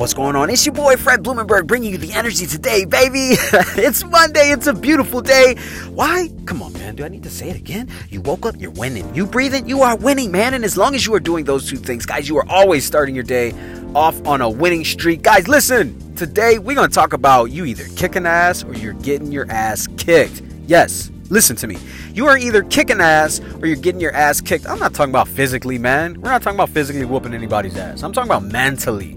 What's going on? It's your boy Fred Blumenberg bringing you the energy today, baby. it's Monday. It's a beautiful day. Why? Come on, man. Do I need to say it again? You woke up, you're winning. You breathing, you are winning, man. And as long as you are doing those two things, guys, you are always starting your day off on a winning streak. Guys, listen. Today we're going to talk about you either kicking ass or you're getting your ass kicked. Yes, Listen to me. You are either kicking ass or you're getting your ass kicked. I'm not talking about physically, man. We're not talking about physically whooping anybody's ass. I'm talking about mentally.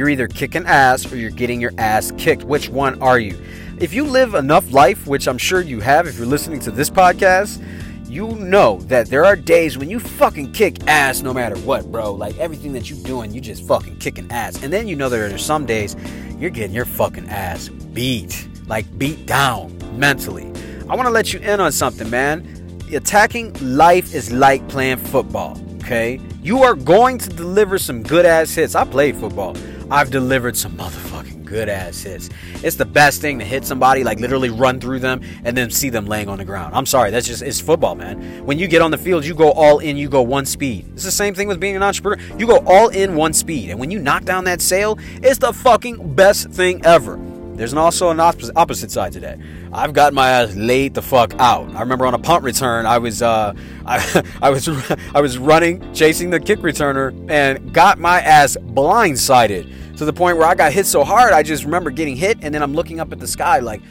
You're either kicking ass or you're getting your ass kicked. Which one are you? If you live enough life, which I'm sure you have if you're listening to this podcast, you know that there are days when you fucking kick ass no matter what, bro. Like everything that you're doing, you just fucking kicking ass. And then you know there are some days you're getting your fucking ass beat. Like beat down mentally. I want to let you in on something, man. Attacking life is like playing football, okay? You are going to deliver some good ass hits. I played football. I've delivered some motherfucking good ass hits. It's the best thing to hit somebody, like literally run through them and then see them laying on the ground. I'm sorry, that's just it's football, man. When you get on the field, you go all in, you go one speed. It's the same thing with being an entrepreneur. You go all in one speed. And when you knock down that sale, it's the fucking best thing ever. There's also an opposite side to that. I've got my ass laid the fuck out. I remember on a punt return, I was uh, I, I was I was running, chasing the kick returner, and got my ass blindsided to the point where I got hit so hard. I just remember getting hit, and then I'm looking up at the sky like,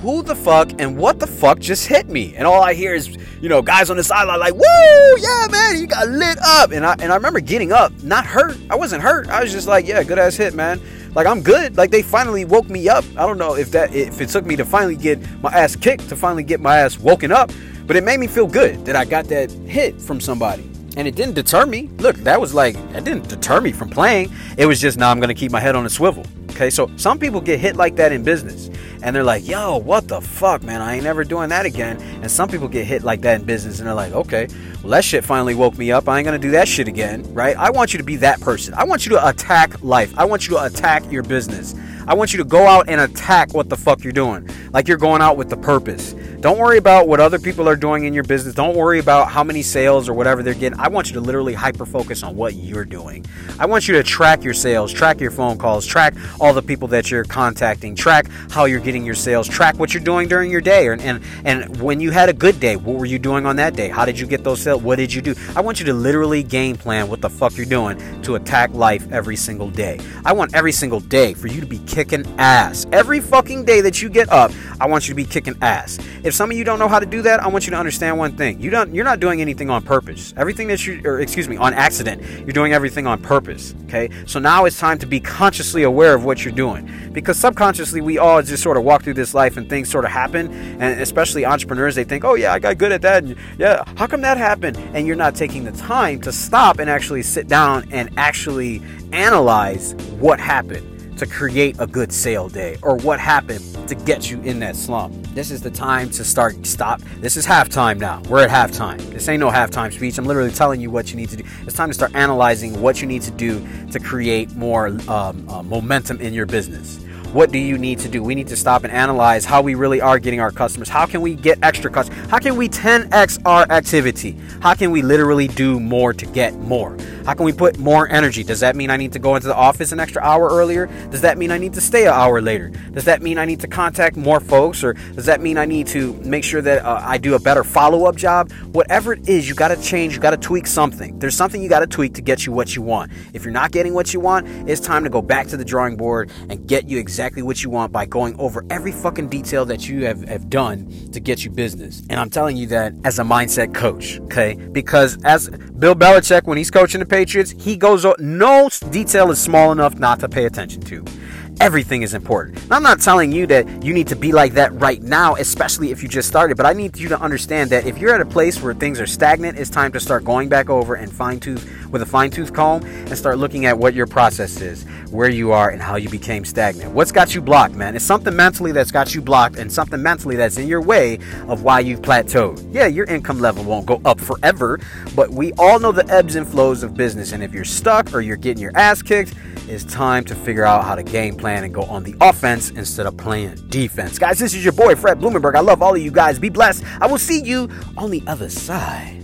who the fuck and what the fuck just hit me? And all I hear is, you know, guys on the sideline like, woo, yeah, man, you got lit up. And I and I remember getting up, not hurt. I wasn't hurt. I was just like, yeah, good ass hit, man. Like I'm good. Like they finally woke me up. I don't know if that if it took me to finally get my ass kicked to finally get my ass woken up, but it made me feel good that I got that hit from somebody. And it didn't deter me. Look, that was like that didn't deter me from playing. It was just now I'm gonna keep my head on a swivel. Okay, so some people get hit like that in business and they're like, yo, what the fuck, man? I ain't never doing that again. And some people get hit like that in business and they're like, okay, well, that shit finally woke me up. I ain't gonna do that shit again, right? I want you to be that person. I want you to attack life. I want you to attack your business. I want you to go out and attack what the fuck you're doing. Like you're going out with the purpose. Don't worry about what other people are doing in your business. Don't worry about how many sales or whatever they're getting. I want you to literally hyper focus on what you're doing. I want you to track your sales, track your phone calls, track all the people that you're contacting, track how you're getting your sales, track what you're doing during your day. And, and, and when you had a good day, what were you doing on that day? How did you get those sales? What did you do? I want you to literally game plan what the fuck you're doing to attack life every single day. I want every single day for you to be kicking ass. Every fucking day that you get up, I want you to be kicking ass. Some of you don't know how to do that, I want you to understand one thing. You don't you're not doing anything on purpose. Everything that you or excuse me, on accident. You're doing everything on purpose. Okay? So now it's time to be consciously aware of what you're doing. Because subconsciously we all just sort of walk through this life and things sort of happen. And especially entrepreneurs, they think, oh yeah, I got good at that. And yeah, how come that happened? And you're not taking the time to stop and actually sit down and actually analyze what happened to create a good sale day or what happened to get you in that slump. This is the time to start stop. This is halftime now. We're at halftime. This ain't no halftime speech. I'm literally telling you what you need to do. It's time to start analyzing what you need to do to create more um, uh, momentum in your business. What do you need to do? We need to stop and analyze how we really are getting our customers. How can we get extra customers? How can we 10x our activity? How can we literally do more to get more? How can we put more energy? Does that mean I need to go into the office an extra hour earlier? Does that mean I need to stay an hour later? Does that mean I need to contact more folks? Or does that mean I need to make sure that uh, I do a better follow up job? Whatever it is, you got to change, you got to tweak something. There's something you got to tweak to get you what you want. If you're not getting what you want, it's time to go back to the drawing board and get you exactly what you want by going over every fucking detail that you have, have done to get you business. And I'm telling you that as a mindset coach, okay? Because as Bill Belichick, when he's coaching the Patriots, he goes, no detail is small enough not to pay attention to. Everything is important. And I'm not telling you that you need to be like that right now, especially if you just started, but I need you to understand that if you're at a place where things are stagnant, it's time to start going back over and fine tooth with a fine tooth comb and start looking at what your process is, where you are, and how you became stagnant. What's got you blocked, man? It's something mentally that's got you blocked and something mentally that's in your way of why you've plateaued. Yeah, your income level won't go up forever, but we all know the ebbs and flows of business. And if you're stuck or you're getting your ass kicked, it's time to figure out how to game plan and go on the offense instead of playing defense. Guys, this is your boy, Fred Blumenberg. I love all of you guys. Be blessed. I will see you on the other side.